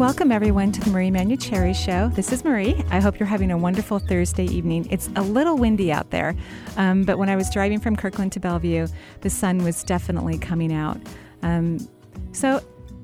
Welcome, everyone, to the Marie Manuchehri Show. This is Marie. I hope you're having a wonderful Thursday evening. It's a little windy out there, um, but when I was driving from Kirkland to Bellevue, the sun was definitely coming out. Um, so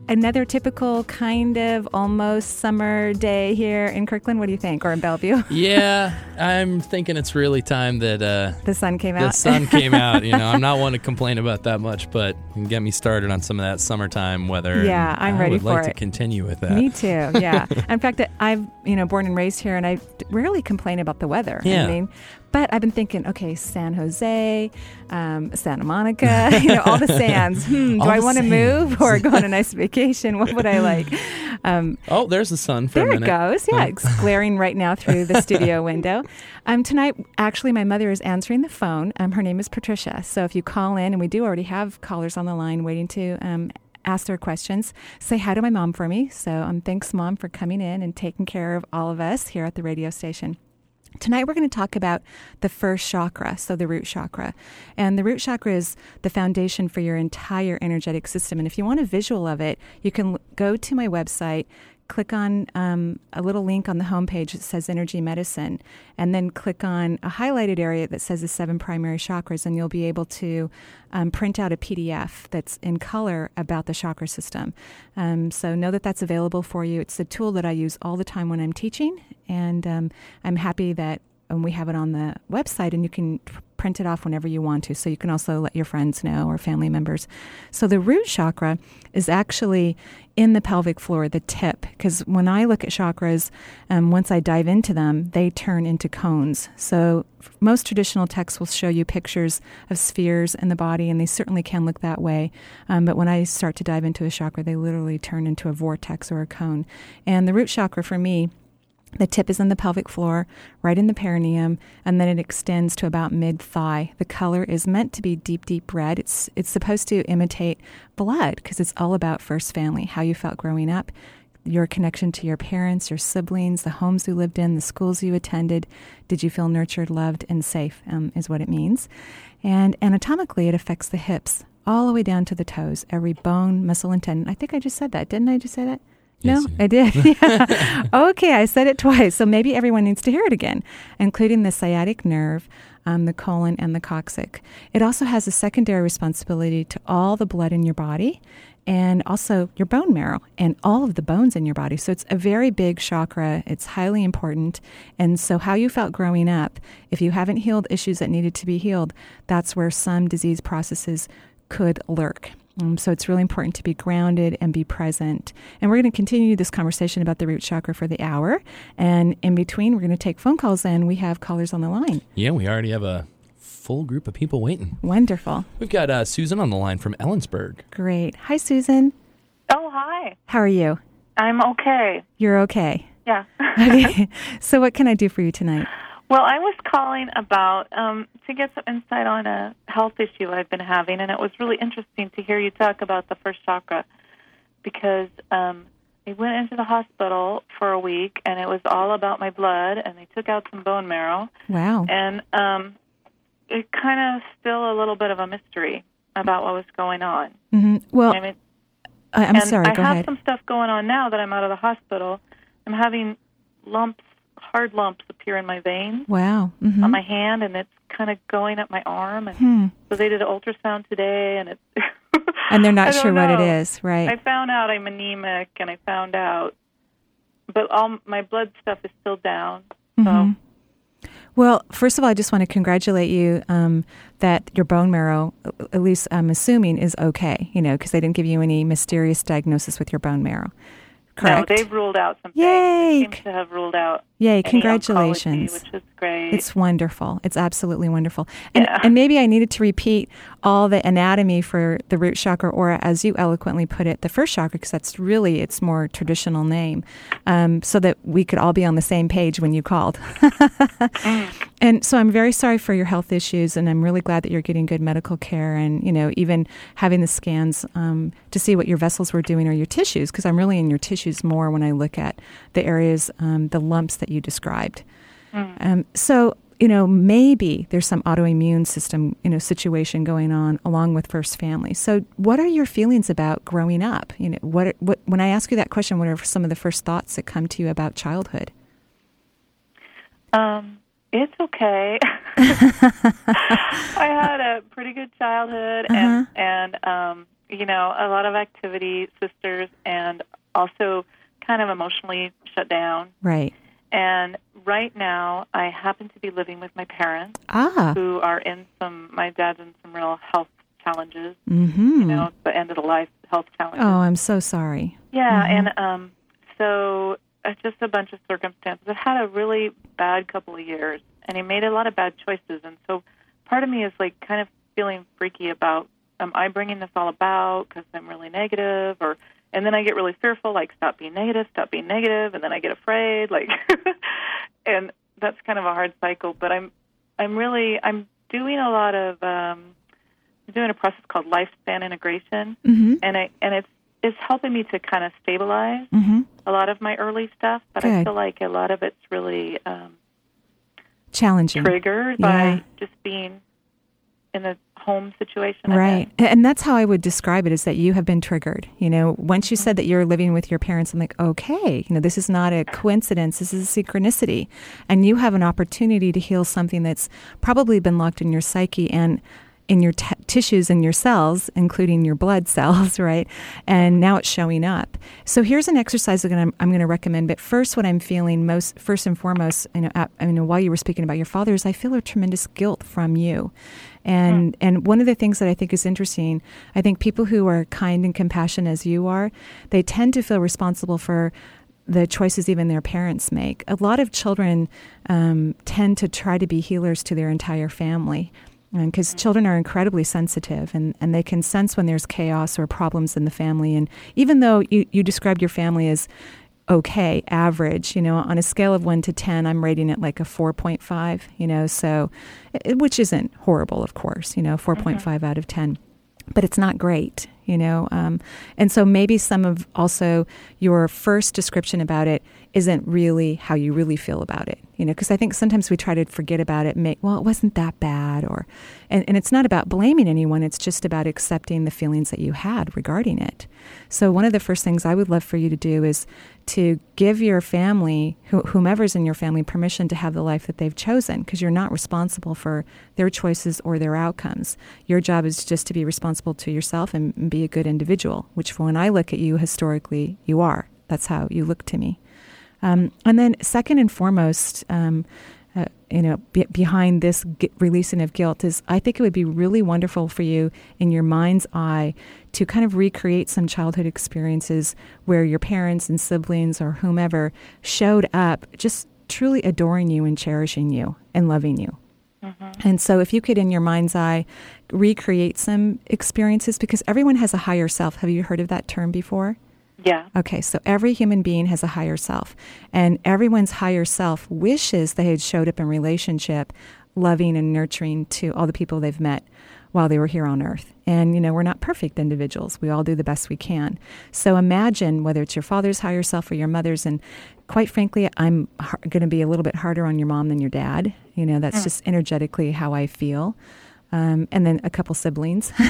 another typical kind of almost summer day here in Kirkland. What do you think, or in Bellevue? yeah, I'm thinking it's really time that uh, the sun came out. The sun came out. You know, I'm not one to complain about that much, but get me started on some of that summertime weather. Yeah, I'm I ready would for like it. to continue with that. Me too. Yeah. in fact, I've you know born and raised here, and I rarely complain about the weather. Yeah. I mean, but I've been thinking, okay, San Jose, um, Santa Monica, you know, all the sands. Hmm, do All I want to move or go on a nice vacation? What would I like? Um, Oh, there's the sun for there it goes. Yeah, it's glaring right now through the studio window. Um, tonight, actually, my mother is answering the phone. Um, her name is Patricia. So if you call in, and we do already have callers on the line waiting to um, ask their questions, say hi to my mom for me. So um, thanks, mom, for coming in and taking care of all of us here at the radio station. Tonight, we're going to talk about the first chakra, so the root chakra. And the root chakra is the foundation for your entire energetic system. And if you want a visual of it, you can go to my website, click on um, a little link on the homepage that says energy medicine, and then click on a highlighted area that says the seven primary chakras, and you'll be able to um, print out a PDF that's in color about the chakra system. Um, so know that that's available for you. It's a tool that I use all the time when I'm teaching, and um, I'm happy that um, we have it on the website, and you can print it off whenever you want to. So you can also let your friends know or family members. So the root chakra is actually in the pelvic floor, the tip, because when I look at chakras, um, once I dive into them, they turn into cones. So most traditional texts will show you pictures of spheres in the body, and they certainly can look that way. Um, but when I start to dive into a chakra, they literally turn into a vortex or a cone. And the root chakra for me, the tip is in the pelvic floor, right in the perineum, and then it extends to about mid thigh. The color is meant to be deep, deep red. It's it's supposed to imitate blood because it's all about first family, how you felt growing up, your connection to your parents, your siblings, the homes you lived in, the schools you attended. Did you feel nurtured, loved, and safe? Um, is what it means. And anatomically, it affects the hips all the way down to the toes, every bone, muscle, and tendon. I think I just said that. Didn't I just say that? Yes, no, I did. Yeah. okay, I said it twice. So maybe everyone needs to hear it again, including the sciatic nerve, um, the colon, and the coccyx. It also has a secondary responsibility to all the blood in your body and also your bone marrow and all of the bones in your body. So it's a very big chakra. It's highly important. And so, how you felt growing up, if you haven't healed issues that needed to be healed, that's where some disease processes could lurk. Um, so it's really important to be grounded and be present. And we're going to continue this conversation about the root chakra for the hour. And in between, we're going to take phone calls, and we have callers on the line. Yeah, we already have a full group of people waiting. Wonderful. We've got uh, Susan on the line from Ellensburg. Great. Hi, Susan. Oh, hi. How are you? I'm okay. You're okay. Yeah. Okay. so, what can I do for you tonight? Well, I was calling about um, to get some insight on a health issue I've been having, and it was really interesting to hear you talk about the first chakra because um, I went into the hospital for a week, and it was all about my blood, and they took out some bone marrow, Wow. and um, it kind of still a little bit of a mystery about what was going on. hmm Well, I mean, I, I'm and sorry. I have ahead. some stuff going on now that I'm out of the hospital. I'm having lumps, hard lumps appear in my veins wow. hmm on my hand, and it's kind of going up my arm. And Hmm. so they did an ultrasound today, and it's. And they're not sure what it is, right? I found out I'm anemic, and I found out, but all my blood stuff is still down. So Mhm. Well, first of all, I just want to congratulate you um, that your bone marrow, at least I'm assuming, is okay. You know, because they didn't give you any mysterious diagnosis with your bone marrow. Correct. no, they've ruled out something. Yay! They seem to have ruled out Yay, congratulations. oncology, which is great. It's wonderful. It's absolutely wonderful. And, Yeah. and maybe I needed to repeat all the anatomy for the root chakra, or as you eloquently put it, the first chakra, because that's really its more traditional name, um, so that we could all be on the same page when you called. And so I'm very sorry for your health issues, and I'm really glad that you're getting good medical care, and you know even having the scans um, to see what your vessels were doing or your tissues, because I'm really in your tissues more when I look at the areas, um, the lumps that you described. Um, so you know maybe there's some autoimmune system you know situation going on along with first family. So what are your feelings about growing up? You know what what when I ask you that question, what are some of the first thoughts that come to you about childhood? Um, it's okay. I had a pretty good childhood, and and um, you know a lot of activity, sisters, and also kind of emotionally shut down. Right. And right now, I happen to be living with my parents, Ah. who are in some. My dad's in some real health challenges. Mm-hmm. You know, the end of the life health challenges. Oh, I'm so sorry. Yeah, and um, so it's just a bunch of circumstances. I've had a really bad couple of years, and he made a lot of bad choices. And so part of me is like kind of feeling freaky about, am I bringing this all about because I'm really negative, or and then I get really fearful, like stop being negative, stop being negative, and then I get afraid, like, and that's kind of a hard cycle. But I'm, I'm really, I'm doing a lot of, um, I'm doing a process called lifespan integration Mm-hmm. and I and it's it's helping me to kind of stabilize Mm-hmm. a lot of my early stuff, but I feel like a lot of it's really um, Challenging. triggered Yeah. by just being in a home situation. Right. And that's how I would describe it is that you have been triggered. You know, once you said that you're living with your parents, I'm like, okay, you know, this is not a coincidence. This is a synchronicity. And you have an opportunity to heal something that's probably been locked in your psyche and in your t- tissues and your cells, including your blood cells, right? And now it's showing up. So here's an exercise that I'm, I'm going to recommend. But first, what I'm feeling most, first and foremost, you know, at, I mean, while you were speaking about your father, is I feel a tremendous guilt from you. And and one of the things that I think is interesting, I think people who are kind and compassionate as you are, they tend to feel responsible for the choices even their parents make. A lot of children um, tend to try to be healers to their entire family. Because children are incredibly sensitive and, and they can sense when there's chaos or problems in the family. And even though you, you described your family as okay, average, you know, on a scale of 1 to 10, I'm rating it like a 4.5, you know, so, it, which isn't horrible, of course, you know, 4.5 out of 10. But it's not great, you know. Um, and so maybe some of also your first description about it isn't really how you really feel about it, you know, because I think sometimes we try to forget about it, make, well, it wasn't that bad, or, and, and it's not about blaming anyone, it's just about accepting the feelings that you had regarding it. So, one of the first things I would love for you to do is to give your family, wh- whomever's in your family, permission to have the life that they've chosen because you're not responsible for their choices or their outcomes. Your job is just to be responsible to yourself and, and be a good individual, which when I look at you historically, you are. That's how you look to me. Um, and then, second and foremost, um, uh, you know, be, behind this g- releasing of guilt is I think it would be really wonderful for you in your mind's eye to kind of recreate some childhood experiences where your parents and siblings or whomever showed up just truly adoring you and cherishing you and loving you. And so, if you could, in your mind's eye, recreate some experiences, because everyone has a higher self. Have you heard of that term before? Yeah. Okay, so every human being has a higher self, and everyone's higher self wishes they had showed up in relationship, loving and nurturing to all the people they've met while they were here on earth. And, you know, we're not perfect individuals. We all do the best we can. So imagine whether it's your father's higher self or your mother's. And quite frankly, I'm going to be a little bit harder on your mom than your dad. You know, that's mm. just energetically how I feel. Um, and then a couple siblings.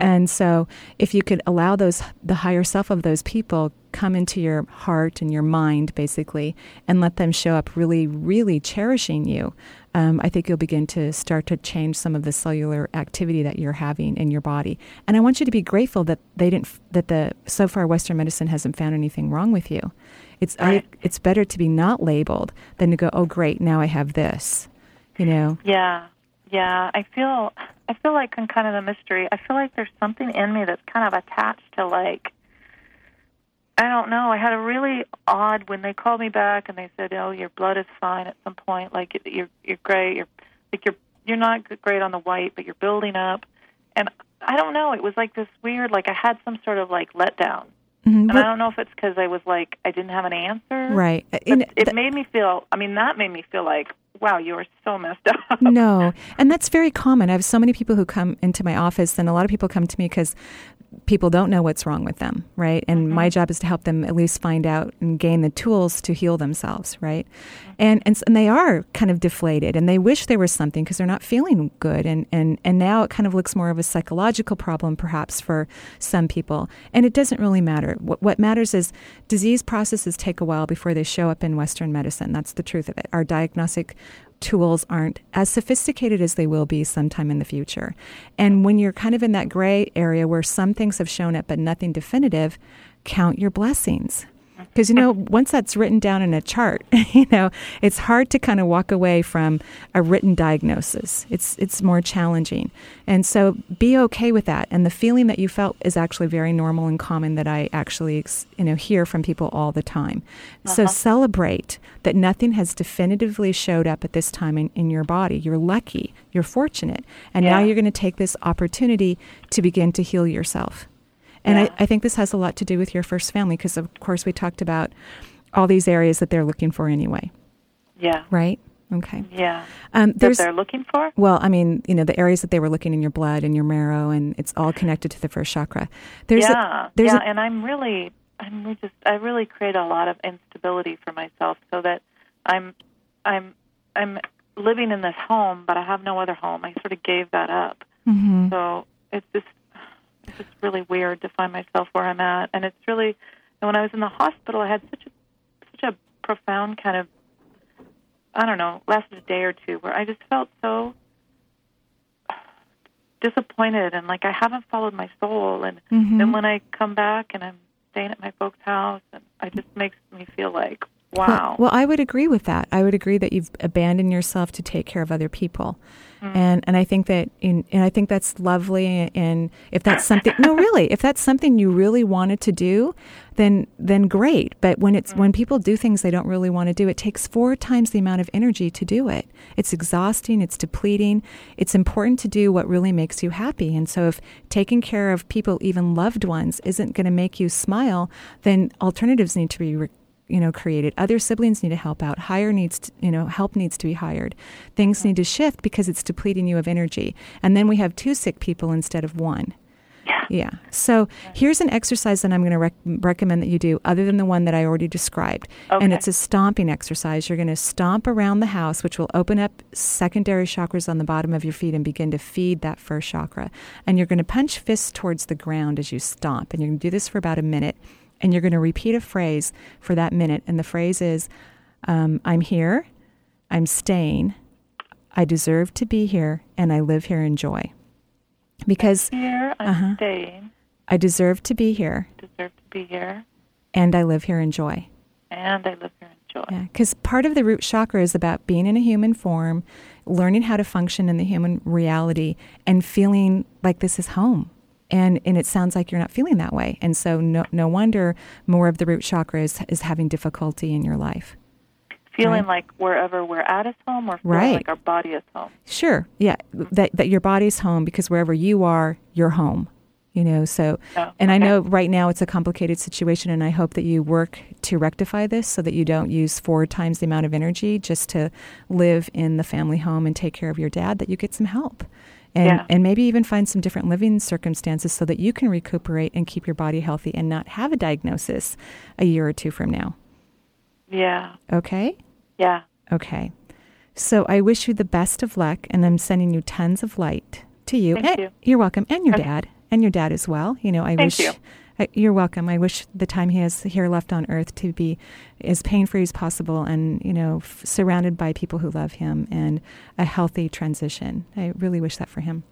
And so, if you could allow those, the higher self of those people come into your heart and your mind, basically, and let them show up really, really cherishing you, um, I think you'll begin to start to change some of the cellular activity that you're having in your body. And I want you to be grateful that they didn't, that the so far Western medicine hasn't found anything wrong with you. It's I, it's better to be not labeled than to go, oh great, now I have this, you know. Yeah. Yeah. I feel I feel like in kind of the mystery, I feel like there's something in me that's kind of attached to like I don't know. I had a really odd when they called me back and they said, "Oh, your blood is fine." At some point, like you're you're great. You're like you're you're not great on the white, but you're building up. And I don't know. It was like this weird. Like I had some sort of like letdown. Mhm. And I don't know if it's because I was like I didn't have an answer. Right. But it made me feel. I mean, that made me feel like, wow, you are so messed up. no. And that's very common. I have so many people who come into my office, and a lot of people come to me because people don't know what's wrong with them, right? And my mm-hmm. job is to help them at least find out and gain the tools to heal themselves, right? And and, and they are kind of deflated, and they wish there was something because they're not feeling good, and and and now it kind of looks more of a psychological problem, perhaps for some people. And it doesn't really matter. What what matters is disease processes take a while before they show up in Western medicine. That's the truth of it. Our diagnostic tools aren't as sophisticated as they will be sometime in the future. And when you're kind of in that gray area where some things have shown up but nothing definitive, count your blessings. Because, you know, once that's written down in a chart, you know, it's hard to kind of walk away from a written diagnosis. It's, it's more challenging. And so be okay with that. And the feeling that you felt is actually very normal and common that I actually, you know, hear from people all the time. So uh-huh. celebrate that nothing has definitively showed up at this time in, in your body. You're lucky. You're fortunate. And now you're going to take this opportunity to begin to heal yourself. And Yeah. I, I think this has a lot to do with your first family because, of course, we talked about all these areas that they're looking for anyway, yeah, right? Okay. yeah. Um, That they're looking for. well, I mean, you know, the areas that they were looking in your blood and your marrow, and it's all connected to the first chakra. There's yeah, a, there's yeah, a, and I'm really, I'm re- just, I really create a lot of instability for myself, so that I'm, I'm, I'm living in this home, but I have no other home. I sort of gave that up, Mhm. so it's just, just really weird to find myself where I'm at, and it's really, and when I was in the hospital, I had such a, such a profound kind of, I don't know, lasted a day or two, where I just felt so disappointed and like I haven't followed my soul and Mhm. then when I come back and I'm staying at my folks' house, and it just makes me feel like, wow. Well, well, I would agree with that. I would agree that you've abandoned yourself to take care of other people. Mm. And and I think that in and I think that's lovely and if that's something no really if that's something you really wanted to do then then great but when it's when mm. people do things they don't really want to do it takes four times the amount of energy to do it it's exhausting it's depleting it's important to do what really makes you happy and so if taking care of people even loved ones isn't going to make you smile then alternatives need to be re- you know created. Other siblings need to help out. Hire needs to, you know help needs to be hired. Things uh-huh. need to shift because it's depleting you of energy. And then we have two sick people instead of one. Yeah. yeah. So here's an exercise that i'm going to rec- recommend that you do other than the one that i already described. Okay. and it's a stomping exercise. You're going to stomp around the house which will open up secondary chakras on the bottom of your feet and begin to feed that first chakra. And you're going to punch fists towards the ground as you stomp. And you're going to do this for about a minute and you're going to repeat a phrase for that minute. And the phrase is, um, I'm here, I'm staying, I deserve to be here, and I live here in joy. Because Here, I'm Uh-huh. staying, I deserve to be here, deserve to be here, and I live here in joy. and I live here in joy. Yeah, because part of the root chakra is about being in a human form, learning how to function in the human reality, and feeling like this is home. And and it sounds like you're not feeling that way, and so no no wonder more of the root chakra is, is having difficulty in your life. Feeling Right. like wherever we're at is home, or feeling Right. like our body is home. Sure, yeah, that that your body's home because wherever you are, you're home. You know, so Oh, and I know right now it's a complicated situation, and I hope that you work to rectify this so that you don't use four times the amount of energy just to live in the family home and take care of your dad. That you get some help, and Yeah. and maybe even find some different living circumstances so that you can recuperate and keep your body healthy and not have a diagnosis a year or two from now. Yeah, Okay. yeah. Okay. So I wish you the best of luck, and I'm sending you tons of light to you. Thank And- you. You're welcome, and your Okay. dad, and your dad as well. You know, I Thank wish. you. You're welcome. I wish the time he has here left on earth to be as pain free as possible, and you know, f- surrounded by people who love him, and a healthy transition. I really wish that for him.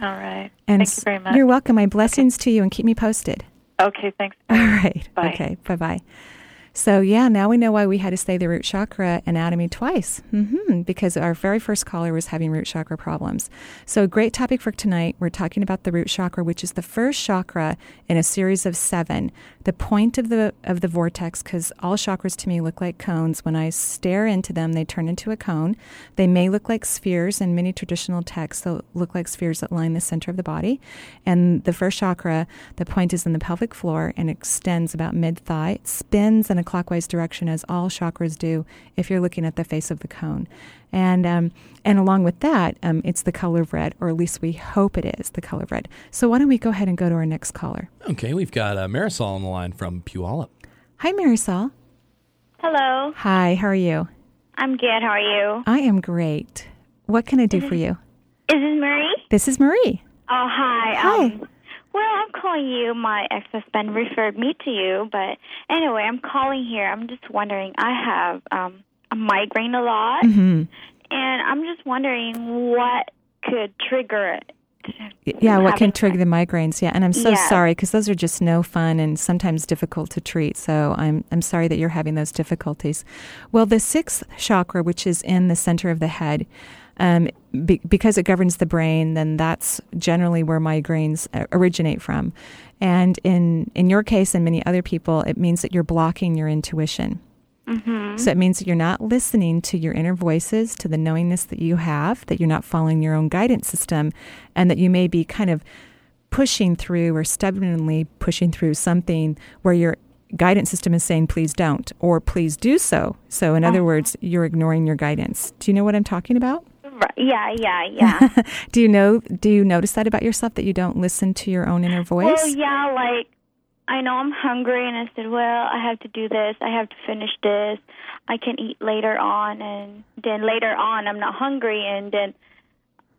All right. And Thank you very much. You're welcome. My blessings to you, and keep me posted. Okay, thanks. All right. Bye. Okay. Bye bye. So, yeah, now we know why we had to say the root chakra anatomy twice, mm-hmm, because our very first caller was having root chakra problems. So, great topic for tonight. We're talking about the root chakra, which is the first chakra in a series of seven. The point of the of the vortex, because all chakras to me look like cones. When I stare into them, they turn into a cone. They may look like spheres. In many traditional texts, they look like spheres that line the center of the body. And the first chakra, the point is in the pelvic floor and extends about mid thigh. Spins in a clockwise direction, as all chakras do if you're looking at the face of the cone. And, um, and along with that, um, it's the color of red, or at least we hope it is the color of red. So why don't we go ahead and go to our next caller? Okay, we've got uh, Marisol on the line from Puyallup. Hi, Marisol. Hello. Hi, how are you? I'm good. How are you? I am great. What can I do for you? Is this Marie? This is Marie. Oh, hi. Hi. Um, well, I'm calling you. My ex-husband referred me to you, but anyway, I'm calling here. I'm just wondering. I have um, a migraine a lot, hmm and I'm just wondering what could trigger it. Yeah, what can trigger the migraines? Yeah, and I'm so Yeah. sorry because those are just no fun and sometimes difficult to treat. So I'm I'm sorry that you're having those difficulties. Well, the sixth chakra, which is in the center of the head, um, be, because it governs the brain, then that's generally where migraines uh, originate from. And in in your case and many other people, it means that you're blocking your intuition. Mm-hmm. So it means that you're not listening to your inner voices, to the knowingness that you have, that you're not following your own guidance system, and that you may be kind of pushing through or stubbornly pushing through something where your guidance system is saying, please don't, or please do so. So, in other words, you're ignoring your guidance. Do you know what I'm talking about? Right. Yeah, yeah, yeah. do you know, do you notice that about yourself that you don't listen to your own inner voice? well, yeah, like I know I'm hungry, and I said, well, I have to do this. I have to finish this. I can eat later on, and then later on, I'm not hungry, and then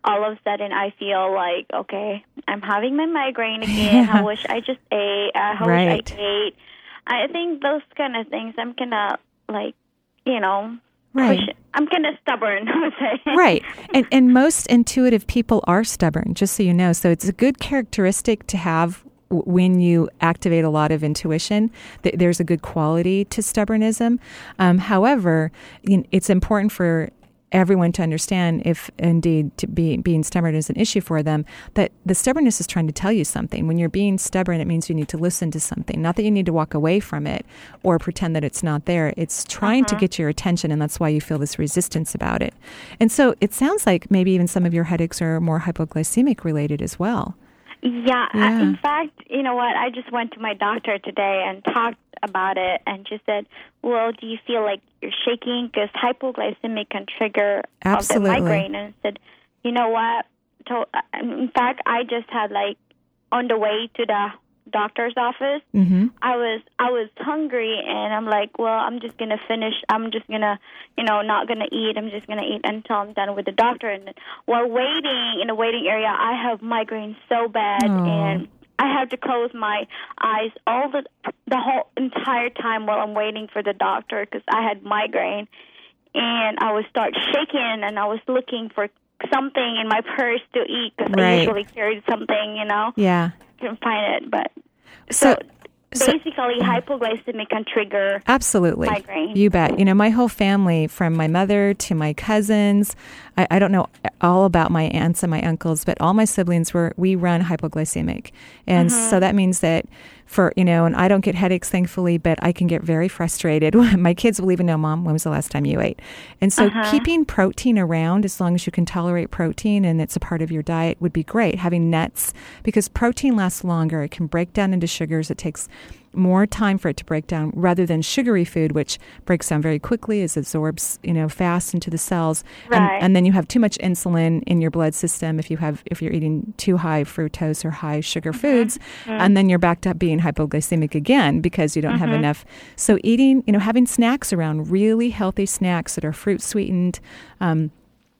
all of a sudden, I feel like, okay, I'm having my migraine again. Yeah. I wish I just ate. I wish I ate. I think those kind of things. I'm gonna like, you know, Right. push. I'm kind of stubborn. I would say. right and and most intuitive people are stubborn just so you know so it's a good characteristic to have when you activate a lot of intuition th- there's a good quality to stubbornism um, however you know, it's important for everyone to understand if indeed to be being stubborn is an issue for them that the stubbornness is trying to tell you something. When you're being stubborn it means you need to listen to something. Not that you need to walk away from it or pretend that it's not there. It's trying to uh-huh. get your attention and that's why you feel this resistance about it. And so it sounds like maybe even some of your headaches are more hypoglycemic related as well. Yeah, Yeah. in fact, you know what? I just went to my doctor today and talked about it, and she said, "Well, do you feel like you're shaking? Because hypoglycemic can trigger Absolutely. the migraine." And I said, "You know what? To, in fact, I just had like on the way to the doctor's office, mm-hmm. I was I was hungry, and I'm like, well, I'm just gonna finish. I'm just gonna, you know, not gonna eat. I'm just gonna eat until I'm done with the doctor. And while waiting in the waiting area, I have migraine so bad, Oh. and I have to close my eyes all the the whole entire time while I'm waiting for the doctor because I had migraine, and I would start shaking, and I was looking for something in my purse to eat because I usually carried something, you know, yeah couldn't find it, but so, so so basically hypoglycemic can trigger Absolutely. migraine. You bet. You know, my whole family, from my mother to my cousins, I, I don't know all about my aunts and my uncles, but all my siblings were, we run hypoglycemic. And so mm-hmm. that means that for, you know, and I don't get headaches, thankfully, but I can get very frustrated. my kids will even know, Mom, when was the last time you ate? And so uh-huh. keeping protein around, as long as you can tolerate protein and it's a part of your diet, would be great. Having nuts, because protein lasts longer. It can break down into sugars. It takes more time for it to break down rather than sugary food, which breaks down very quickly, is absorbs, you know, fast into the cells. Right. And, and then you have too much insulin in your blood system if you have if you're eating too high fructose or high sugar mm-hmm. foods. Mm-hmm. And then you're backed up being hypoglycemic again because you don't have mm-hmm. enough. So eating, you know, having snacks around, really healthy snacks that are fruit sweetened. Um,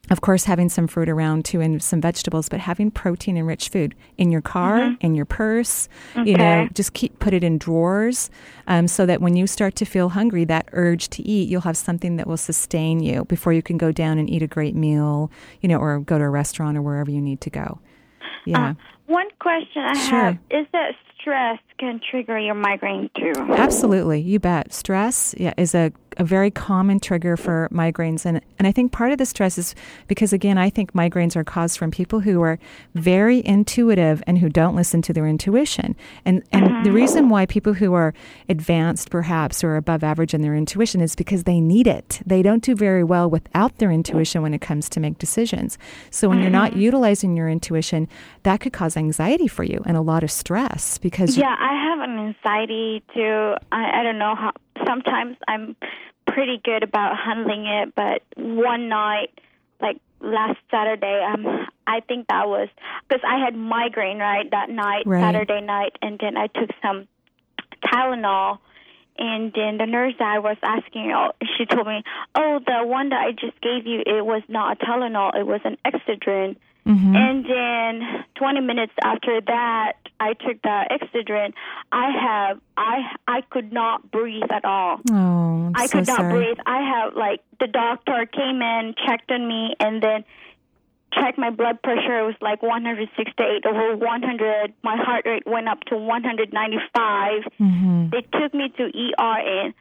of course, having some fruit around too and some vegetables, but having protein enriched food in your car, in your purse, you know, just keep put it in drawers um, so that when you start to feel hungry, that urge to eat, you'll have something that will sustain you before you can go down and eat a great meal, you know, or go to a restaurant or wherever you need to go. Yeah. one question I Sure. have is that stress can trigger your migraine too. Absolutely, you bet. Stress yeah, is a, a very common trigger for migraines, and and I think part of the stress is because again, I think migraines are caused from people who are very intuitive and who don't listen to their intuition. And and mm-hmm. the reason why people who are advanced, perhaps, or above average in their intuition is because they need it. They don't do very well without their intuition when it comes to make decisions. So when you're not mm-hmm. utilizing your intuition, that could cause anxiety for you and a lot of stress because Yeah, I have an anxiety too. I, I don't know how. Sometimes I'm pretty good about handling it, but one night, like last Saturday, um, I think that was because I had migraine right that night, Right. Saturday night, and then I took some Tylenol. And then the nurse that I was asking, oh, she told me, "Oh, the one that I just gave you, it was not a Tylenol; it was an Excedrin." Mhm. And then 20 minutes after that, I took the Excedrin. I have I I could not breathe at all. Oh, I so could not sorry. breathe. I have like the doctor came in, checked on me, and then checked my blood pressure. It was like 168 over 100. My heart rate went up to 195. Mhm. They took me to ER, and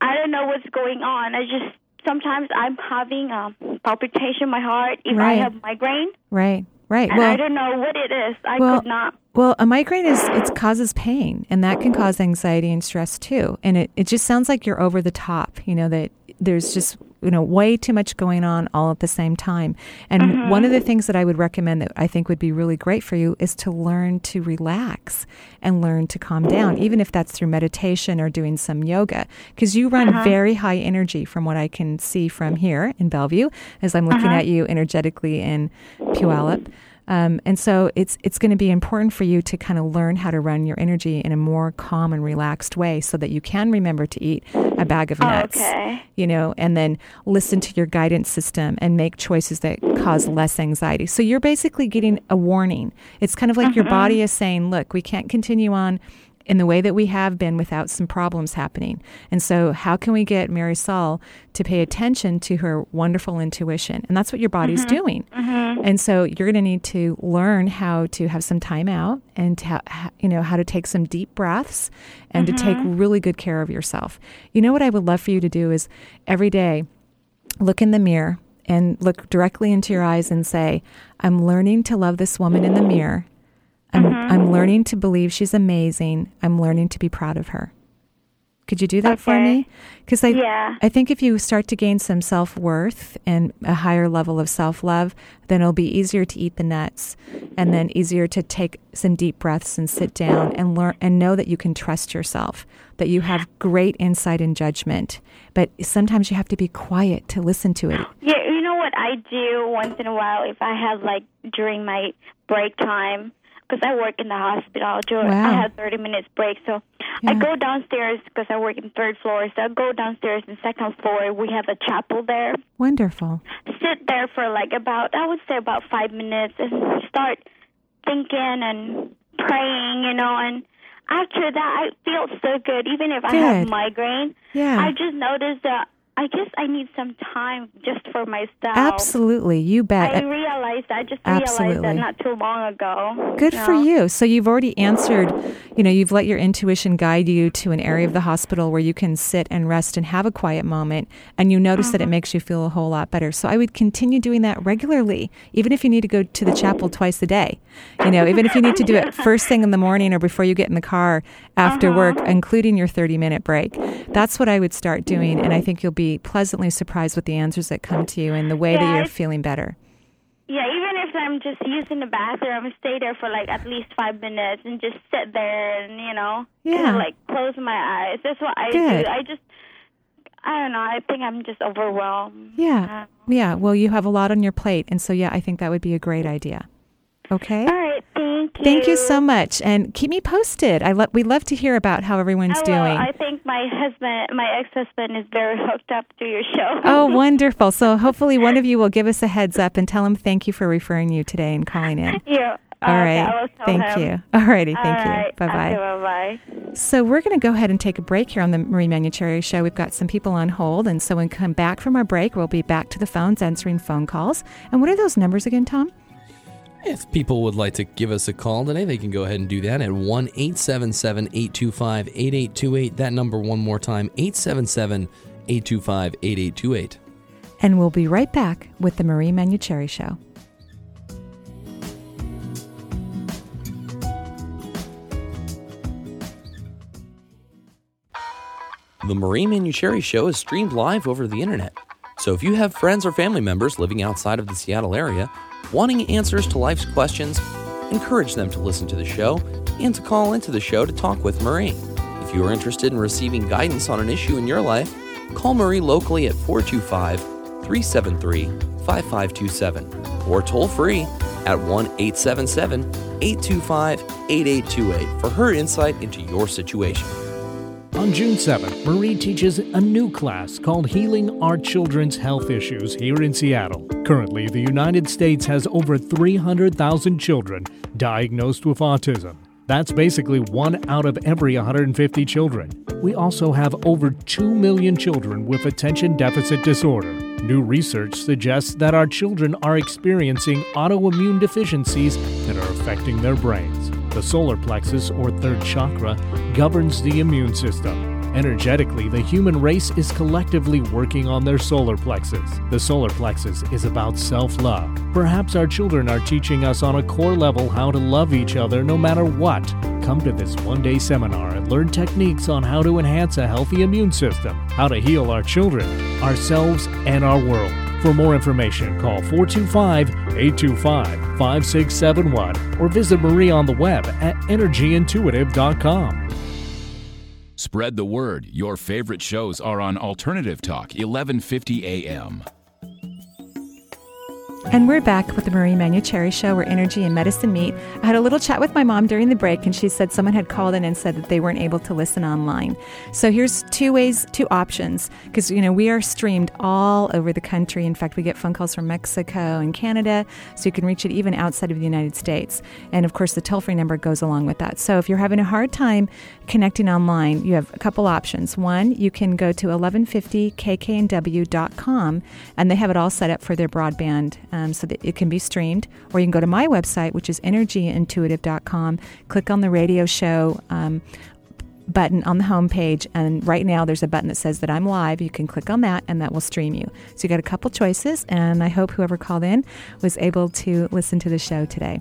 I don't know what's going on. I just sometimes I'm having um, palpitation in my heart if I have migraine. Right, right. And I don't know what it is. I well, could not. well, a migraine is it causes pain, and that can cause anxiety and stress too. And it it just sounds like you're over the top. You know that there's just you know way too much going on all at the same time. And Mm-hmm. one of the things that I would recommend that I think would be really great for you is to learn to relax and learn to calm down, even if that's through meditation or doing some yoga, because you run Uh-huh. very high energy from what I can see from here in Bellevue as I'm looking Uh-huh. at you energetically in Puyallup. Um, and so it's it's going to be important for you to kind of learn how to run your energy in a more calm and relaxed way, so that you can remember to eat a bag of nuts. Okay. You know, and then listen to your guidance system and make choices that cause less anxiety. So you're basically getting a warning. It's kind of like your body is saying, "Look, we can't continue on." In the way that we have been without some problems happening. And so, how can we get Marisol to pay attention to her wonderful intuition? And that's what your body's mm-hmm. doing. Mm-hmm. And so you're going to need to learn how to have some time out and to ha- you know how to take some deep breaths and to take mm-hmm. really good care of yourself. You know what I would love for you to do is every day look in the mirror and look directly into your eyes and say, "I'm learning to love this woman in the mirror. I'm mm-hmm. I'm learning to believe she's amazing. I'm learning to be proud of her." Could you do that for me? Because I, Yeah. I think if you start to gain some self worth and a higher level of self love, then it'll be easier to eat the nuts, and then easier to take some deep breaths and sit down and learn and know that you can trust yourself, that you have great insight and judgment. But sometimes you have to be quiet to listen to it. Yeah, you know what I do once in a while if I have like during my break time because I work in the hospital. During, Wow. I have 30 minutes break, so I go downstairs because I work in third floor. So I go downstairs in second floor. We have a chapel there. Wonderful. Sit there for like about I would say about five minutes and start thinking and praying, you know, and. After that, I feel so good. Even if I have migraine, Yeah. I just noticed that I guess I need some time just for myself. Absolutely. You bet. I realized I just realized that not too long ago. Good you for know? you. So you've already answered, you know, you've let your intuition guide you to an area of the hospital where you can sit and rest and have a quiet moment. And you notice that it mm-hmm. makes you feel a whole lot better. So I would continue doing that regularly, even if you need to go to the chapel twice a day. You know, even if you need to do it first thing in the morning or before you get in the car after work, uh-huh. including your 30 minute break. That's what I would start doing. And I think you'll be pleasantly surprised with the answers that come to you and the way that you're feeling better. Yeah, even if I'm just using the bathroom, stay there for like at least five minutes and just sit there and you know, Yeah. like close my eyes. That's what I Good. do. I just, I don't know. I think I'm just overwhelmed. Yeah. Um, yeah. Well, you have a lot on your plate. And so, yeah, I think that would be a great idea. Okay. All right, thank you. Thank you so much. And keep me posted. I lo- we love to hear about how everyone's oh, will. doing. I think my husband, my ex-husband, is very hooked up to your show. Oh, wonderful. So hopefully one of you will give us a heads up and tell him thank you for referring you today and calling in. yeah. All okay, right. I Thank him. you. All righty. Thank All you. Bye bye. Okay, bye bye. So we're going to go ahead and take a break here on the Marie Manuchehri Show. We've got some people on hold, and so when we come back from our break, we'll be back to the phones answering phone calls. And what are those numbers again, Tom? If people would like to give us a call today, they can go ahead and do that at 1 877 825 8828. That number, one more time 877 825 8828. And we'll be right back with the Marie Manuchehri Show. The Marie Manuchehri Show is streamed live over the internet. So if you have friends or family members living outside of the Seattle area, wanting answers to life's questions, encourage them to listen to the show and to call into the show to talk with Marie. If you are interested in receiving guidance on an issue in your life, call Marie locally at 425 373 5527 or toll free at 1 877 825 8828 for her insight into your situation. On June 7th, Marie teaches a new class called Healing Our Children's Health Issues here in Seattle. Currently, the United States has over 300,000 children diagnosed with autism. That's basically one out of every 150 children. We also have over 2 million children with attention deficit disorder. New research suggests that our children are experiencing autoimmune deficiencies that are affecting their brains. The solar plexus, or third chakra, governs the immune system. Energetically, the human race is collectively working on their solar plexus. The solar plexus is about self love. Perhaps our children are teaching us on a core level how to love each other no matter what. Come to this one day seminar and learn techniques on how to enhance a healthy immune system, how to heal our children, ourselves, and our world. For more information, call 425 825 5671 or visit Marie on the web at energyintuitive.com. Spread the word. Your favorite shows are on Alternative Talk, 1150 AM. And we're back with the Marie Manuchehri Show, where energy and medicine meet. I had a little chat with my mom during the break, and she said someone had called in and said that they weren't able to listen online. So here's two ways, two options, because you know we are streamed all over the country. In fact, we get phone calls from Mexico and Canada, so you can reach it even outside of the United States. And of course, the toll-free number goes along with that. So if you're having a hard time connecting online, you have a couple options. One, you can go to 1150kknw.com, and they have it all set up for their broadband um, so that it can be streamed. Or you can go to my website, which is energyintuitive.com, click on the radio show um, button on the homepage, and right now there's a button that says that I'm live. You can click on that, and that will stream you. So you got a couple choices, and I hope whoever called in was able to listen to the show today.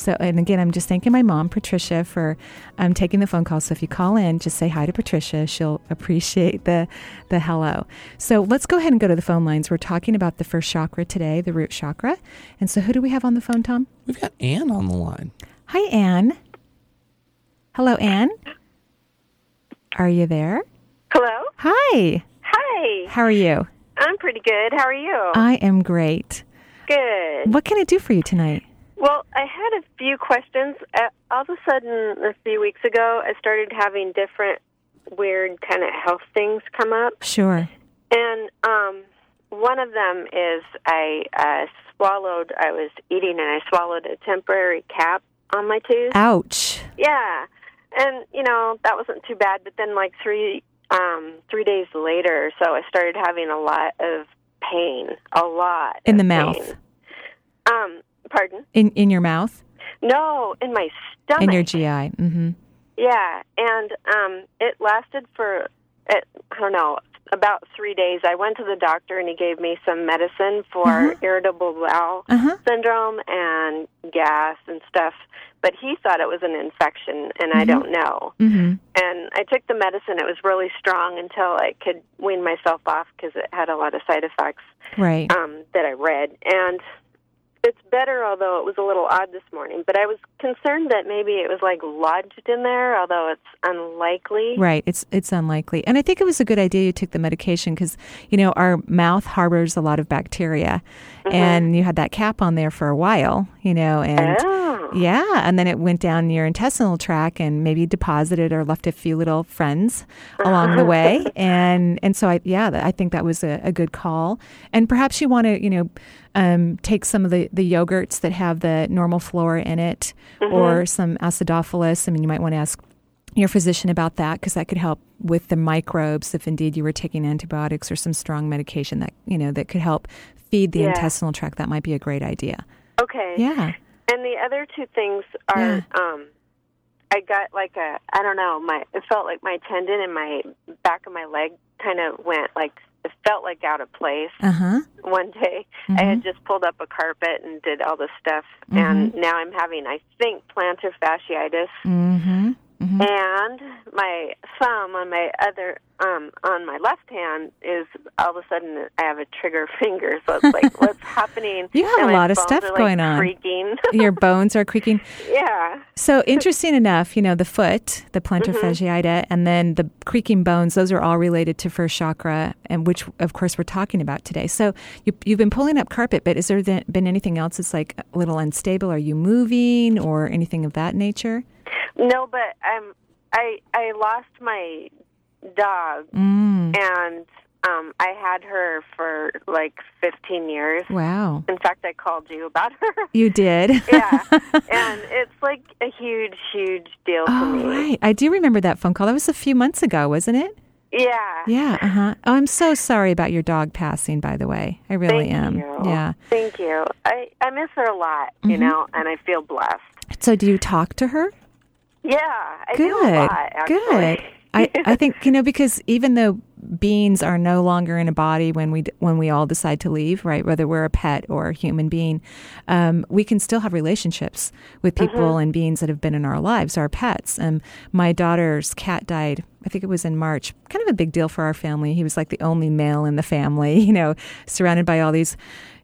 So, and again, I'm just thanking my mom, Patricia, for um, taking the phone call. So, if you call in, just say hi to Patricia. She'll appreciate the the hello. So, let's go ahead and go to the phone lines. We're talking about the first chakra today, the root chakra. And so, who do we have on the phone, Tom? We've got Anne on the line. Hi, Anne. Hello, Anne. Are you there? Hello. Hi. Hi. How are you? I'm pretty good. How are you? I am great. good. What can I do for you tonight? Well, I had a few questions. Uh, all of a sudden, a few weeks ago, I started having different weird kind of health things come up, Sure. and um, one of them is I uh, swallowed. I was eating, and I swallowed a temporary cap on my tooth. Ouch. Yeah, and you know that wasn't too bad. But then, like three um, three days later, so I started having a lot of pain, a lot In the of mouth. pain. Um, pardon? In in your mouth? No, in my stomach. In your GI. Mm-hmm. Yeah, and um, it lasted for it, I don't know about three days. I went to the doctor and he gave me some medicine for Uh-huh. irritable bowel Uh-huh. syndrome and gas and stuff. But he thought it was an infection, and I Mhm. don't know. Mm-hmm. And I took the medicine; it was really strong until I could wean myself off because it had a lot of side effects Right. um, that I read. And it's better, although it was a little odd this morning. But I was concerned that maybe it was like lodged in there, although it's unlikely. Right. It's it's unlikely. And I think it was a good idea you took the medication because, you know, our mouth harbors a lot of bacteria. Mm-hmm. And you had that cap on there for a while, you know, and Oh. Yeah, and then it went down your intestinal tract and maybe deposited or left a few little friends along the way. And and so I yeah, I think that was a, a good call. And perhaps you want to, you know, um, take some of the, the yogurts that have the normal flora in it or some acidophilus. I mean, you might want to ask your physician about that because that could help with the microbes if indeed you were taking antibiotics or some strong medication that you know that could help feed the Yeah. intestinal tract that might be a great idea Okay. yeah And the other two things are, Yeah. um, I got like a, I don't know, my it felt like my tendon in my back of my leg kind of went like it felt like out of place Uh huh. one day. I had just pulled up a carpet and did all this stuff, and now I'm having, I think, plantar fasciitis. Mm-hmm. And my thumb on my other um on my left hand is all of a sudden I have a trigger finger, so it's like what's happening? You have And a lot of stuff are, like, going on. Creaking. Your bones are creaking. yeah. So interesting enough, you know, the foot, the plantar Mm-hmm. fasciitis, and then the creaking bones, those are all related to first chakra, and which, of course, we're talking about today. So you, you've been pulling up carpet, but has there been anything else that's like a little unstable? Are you moving or anything of that nature? No, but um, I I lost my dog, Mm, and um, I had her for like 15 years. wow. In fact, I called you about her. You did? yeah, and it's like a huge, huge deal to Oh, me. right. I do remember that phone call. That was a few months ago, wasn't it? Yeah. Yeah. Uh huh. Oh, I'm so sorry about your dog passing, by the way. I really Thank am. you. Yeah. Thank you. I I miss her a lot, you Mm-hmm. know, and I feel blessed. So do you talk to her? Yeah, I Good. do a lot. Good. I, I think you know because even though beings are no longer in a body when we when we all decide to leave, right? Whether we're a pet or a human being, um, we can still have relationships with people and beings that have been in our lives, our pets. Um, my daughter's cat died. I think it was in March. Kind of a big deal for our family. He was like the only male in the family, you know, surrounded by all these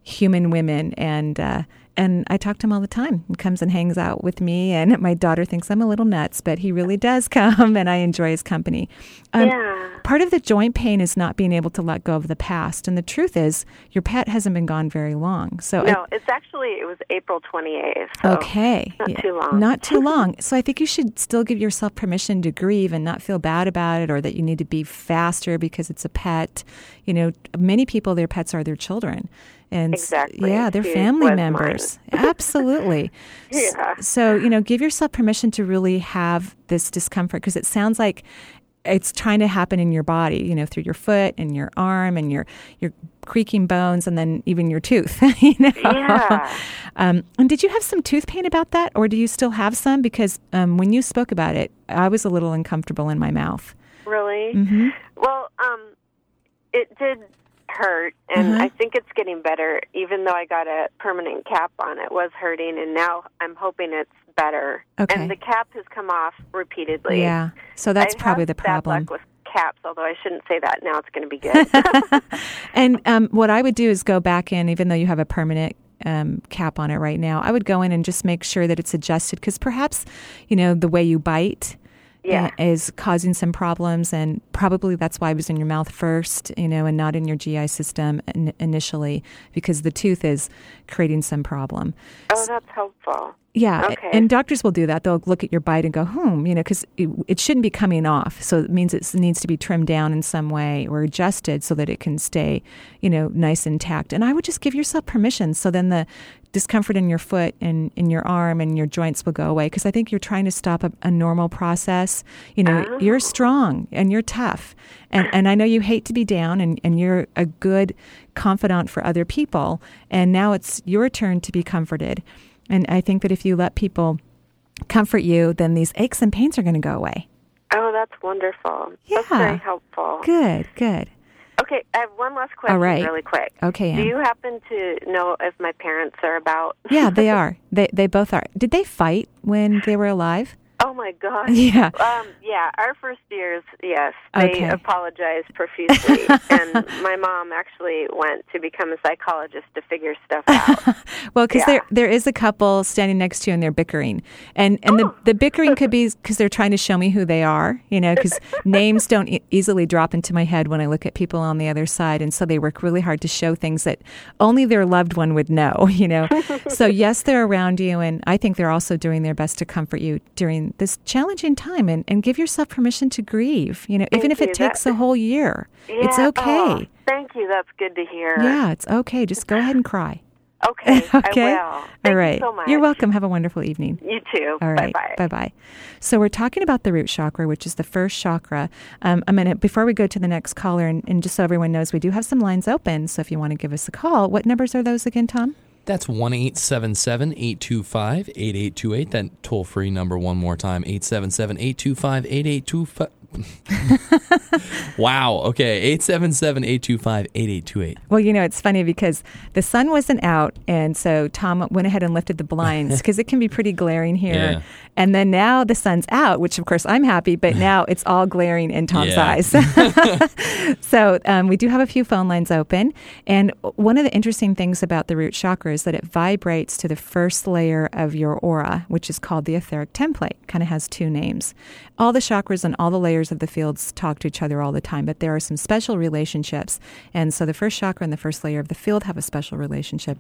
human women and. Uh, and I talk to him all the time. He comes and hangs out with me, and my daughter thinks I'm a little nuts, but he really does come, and I enjoy his company. Um, Yeah. Part of the joint pain is not being able to let go of the past, and the truth is, your pet hasn't been gone very long. So, I- No, it's actually it was April 28th. So okay, not Yeah, too long. not too long. So, I think you should still give yourself permission to grieve and not feel bad about it, or that you need to be faster because it's a pet. You know, many people, their pets are their children. And Exactly. yeah, they're She family members. Absolutely. Yeah. So, you know, give yourself permission to really have this discomfort because it sounds like it's trying to happen in your body, you know, through your foot and your arm and your your creaking bones and then even your tooth, you know. Yeah. Um, and did you have some tooth pain about that or do you still have some because um, when you spoke about it, I was a little uncomfortable in my mouth. Really? Mhm. Well, um, it did hurt, and Uh-huh. I think it's getting better. Even though I got a permanent cap on, it was hurting, and now I'm hoping it's better. Okay. And the cap has come off repeatedly. Yeah. So that's I probably the problem. with caps, although I shouldn't say that. Now it's going to be good. And um, what I would do is go back in, even though you have a permanent um, cap on it right now, I would go in and just make sure that it's adjusted because perhaps, you know, the way you bite Yeah. is causing some problems. And probably that's why it was in your mouth first, you know, and not in your GI system in- initially because the tooth is creating some problem. oh, that's helpful. Yeah, Okay. and doctors will do that. They'll look at your bite and go, "Hmm," you know, because it, it shouldn't be coming off. So it means it needs to be trimmed down in some way or adjusted so that it can stay, you know, nice and intact. And I would just give yourself permission. So then the discomfort in your foot and in your arm and your joints will go away. Because I think you're trying to stop a, a normal process. You know, oh. you're strong and you're tough, and and I know you hate to be down, and and you're a good confidant for other people. And now it's your turn to be comforted. And I think that if you let people comfort you, then these aches and pains are going to go away. Oh, that's wonderful. That's Yeah. very helpful. Good, good. Okay, I have one last question, All right. really quick. Okay, Do you happen to know if my parents are about? Yeah, they are. They they both are. Did they fight when they were alive? Oh my God. Yeah. Um, yeah, our first years, yes, they Okay. apologized profusely, and my mom actually went to become a psychologist to figure stuff out. Well, because Yeah. there there is a couple standing next to you and they're bickering, and and the the bickering could be because they're trying to show me who they are, you know, because names don't e- easily drop into my head when I look at people on the other side, and so they work really hard to show things that only their loved one would know, you know. so yes, they're around you, and I think they're also doing their best to comfort you during this challenging time, and and give yourself permission to grieve, you know, even if Thank it takes That- a whole year, it's okay. oh, thank you. That's good to hear. Yeah, it's okay. Just go ahead and cry. Okay, okay. I will. Thank All right. you so much. You're welcome. Have a wonderful evening. You too. All right. Bye bye. So we're talking about the root chakra, which is the first chakra. Um, I'm gonna before we go to the next caller, and, and just so everyone knows, we do have some lines open. So if you want to give us a call, what numbers are those again, Tom? That's 1 825 8828. That toll free number, one more time 877 825 8825. wow. Okay. 877 825 8828. Well, you know, it's funny because the sun wasn't out. And so Tom went ahead and lifted the blinds because it can be pretty glaring here. Yeah. And then now the sun's out, which of course I'm happy, but now it's all glaring in Tom's Yeah. eyes. so um, we do have a few phone lines open. And one of the interesting things about the root chakra is that it vibrates to the first layer of your aura, which is called the etheric template. Kind of has two names. All the chakras and all the layers of the fields talk to each other all the time, but there are some special relationships. And so the first chakra and the first layer of the field have a special relationship.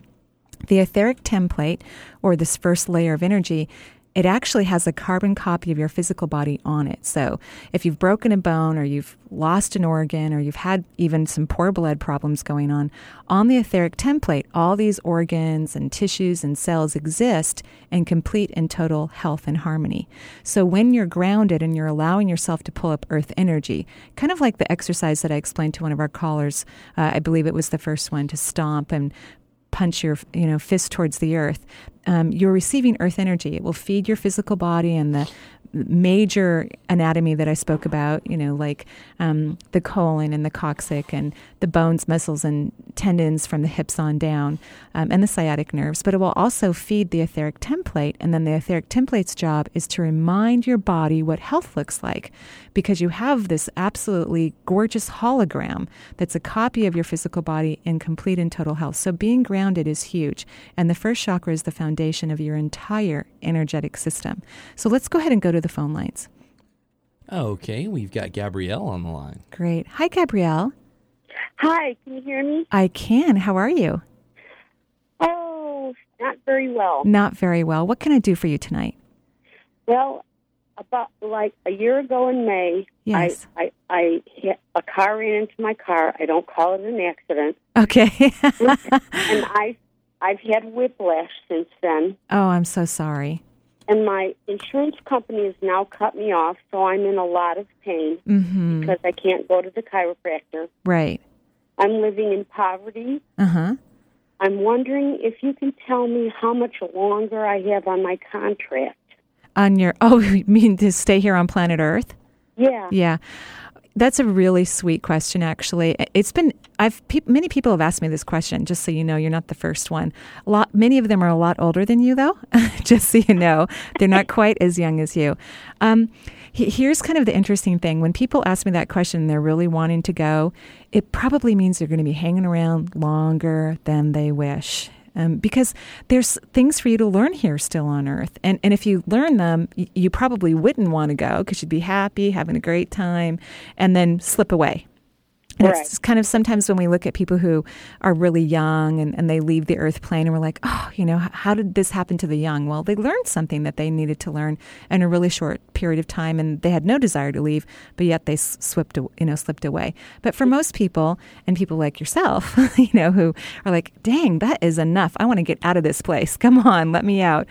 The etheric template, or this first layer of energy, it actually has a carbon copy of your physical body on it. So if you've broken a bone or you've lost an organ or you've had even some poor blood problems going on, on the etheric template, all these organs and tissues and cells exist in complete and total health and harmony. So when you're grounded and you're allowing yourself to pull up earth energy, kind of like the exercise that I explained to one of our callers, uh, I believe it was the first one to stomp and punch your you know fist towards the earth um, you're receiving earth energy it will feed your physical body and the major anatomy that i spoke about you know like um, the colon and the coccyx and the bones muscles and tendons from the hips on down um, and the sciatic nerves but it will also feed the etheric template and then the etheric template's job is to remind your body what health looks like because you have this absolutely gorgeous hologram that's a copy of your physical body in complete and total health. So being grounded is huge. And the first chakra is the foundation of your entire energetic system. So let's go ahead and go to the phone lines. Okay. We've got Gabrielle on the line. Great. Hi, Gabrielle. Hi, can you hear me? I can. How are you? Oh, not very well. Not very well. What can I do for you tonight? Well, about like a year ago in May, Yes. I, I, I hit a car ran into my car. I don't call it an accident, Okay. and I, I've had whiplash since then. oh, I'm so sorry. And my insurance company has now cut me off, so I'm in a lot of pain Mm-hmm. because I can't go to the chiropractor. Right. I'm living in poverty. Uh huh. I'm wondering if you can tell me how much longer I have on my contract. On your, oh, you mean to stay here on planet Earth? Yeah. Yeah. That's a really sweet question, actually. It's been I've pe- many people have asked me this question. Just so you know, you're not the first one. A lot, many of them are a lot older than you, though. just so you know, they're not quite as young as you. Um, he- here's kind of the interesting thing: when people ask me that question, they're really wanting to go. It probably means they're going to be hanging around longer than they wish. Um, because there's things for you to learn here still on Earth, and and if you learn them, y- you probably wouldn't want to go because you'd be happy, having a great time, and then slip away. And Right. it's kind of sometimes when we look at people who are really young and, and they leave the earth plane and we're like, oh, you know, how did this happen to the young? Well, they learned something that they needed to learn in a really short period of time and they had no desire to leave, but yet they slipped, you know, slipped away. But for most people and people like yourself, you know, who are like, dang, that is enough. I want to get out of this place. Come on, let me out.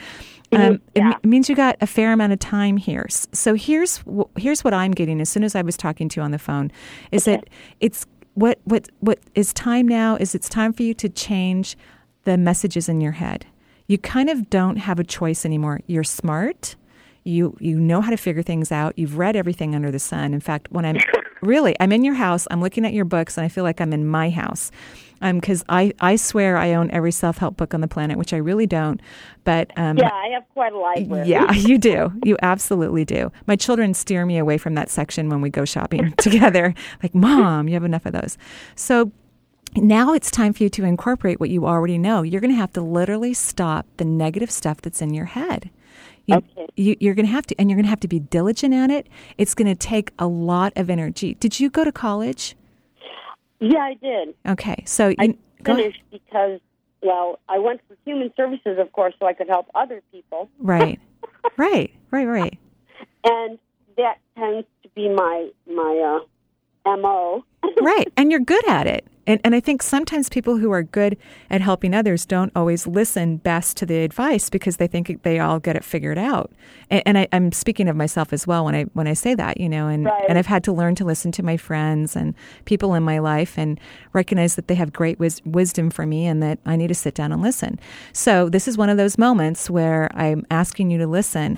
Um, it, Yeah. it means you got a fair amount of time here. So here's wh- here's what I'm getting as soon as I was talking to you on the phone, is that it's what what what is time now is it's time for you to change the messages in your head. You kind of don't have a choice anymore. You're smart. You you know how to figure things out. You've read everything under the sun. In fact, when I'm really I'm in your house, I'm looking at your books, and I feel like I'm in my house. Because I, I swear I own every self help book on the planet, which I really don't. But um, Yeah, I have quite a library. yeah, you do. You absolutely do. My children steer me away from that section when we go shopping together. Like, Mom, you have enough of those. So now it's time for you to incorporate what you already know. You're going to have to literally stop the negative stuff that's in your head. You, Okay. you, you're going to have to, and you're going to have to be diligent at it. It's going to take a lot of energy. Did you go to college? Yeah, I did. Okay, so you, I finished because, well, I went for human services, of course, so I could help other people. right, right, right, right. And that tends to be my my uh, mo. right and you're good at it And, and I think sometimes people who are good at helping others don't always listen best to the advice because they think they all get it figured out. And, and I, am speaking of myself as well when I when I say that, you know, and, Right. and I've had to learn to listen to my friends and people in my life and recognize that they have great wis- wisdom for me and that I need to sit down and listen. So this is one of those moments where I'm asking you to listen.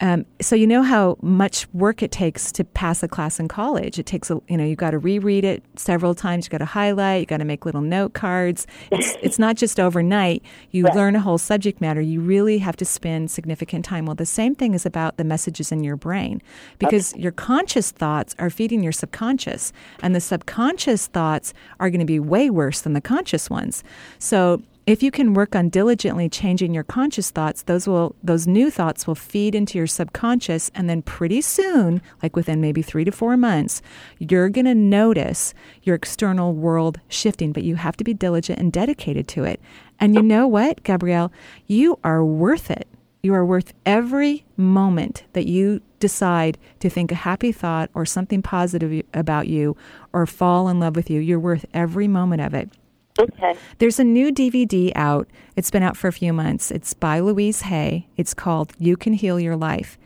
Um, so you know how much work it takes to pass a class in college. It takes a you know you got to reread it several times. You got to highlight. You got to make little note cards. It's it's not just overnight. You learn a whole subject matter. You really have to spend significant time. Well, the same thing is about the messages in your brain because your conscious thoughts are feeding your subconscious, and the subconscious thoughts are going to be way worse than the conscious ones. So if you can work on diligently changing your conscious thoughts those will those new thoughts will feed into your subconscious and then pretty soon like within maybe 3 to 4 months you're going to notice your external world shifting but you have to be diligent and dedicated to it. And you know what gabrielle? You are worth it. You are worth every moment that you decide to think a happy thought or something positive about you or fall in love with you. You're worth every moment of it Okay. there's a new DVD out. It's been out for a few months. It's by Louise Hay. It's called You Can Heal Your Life.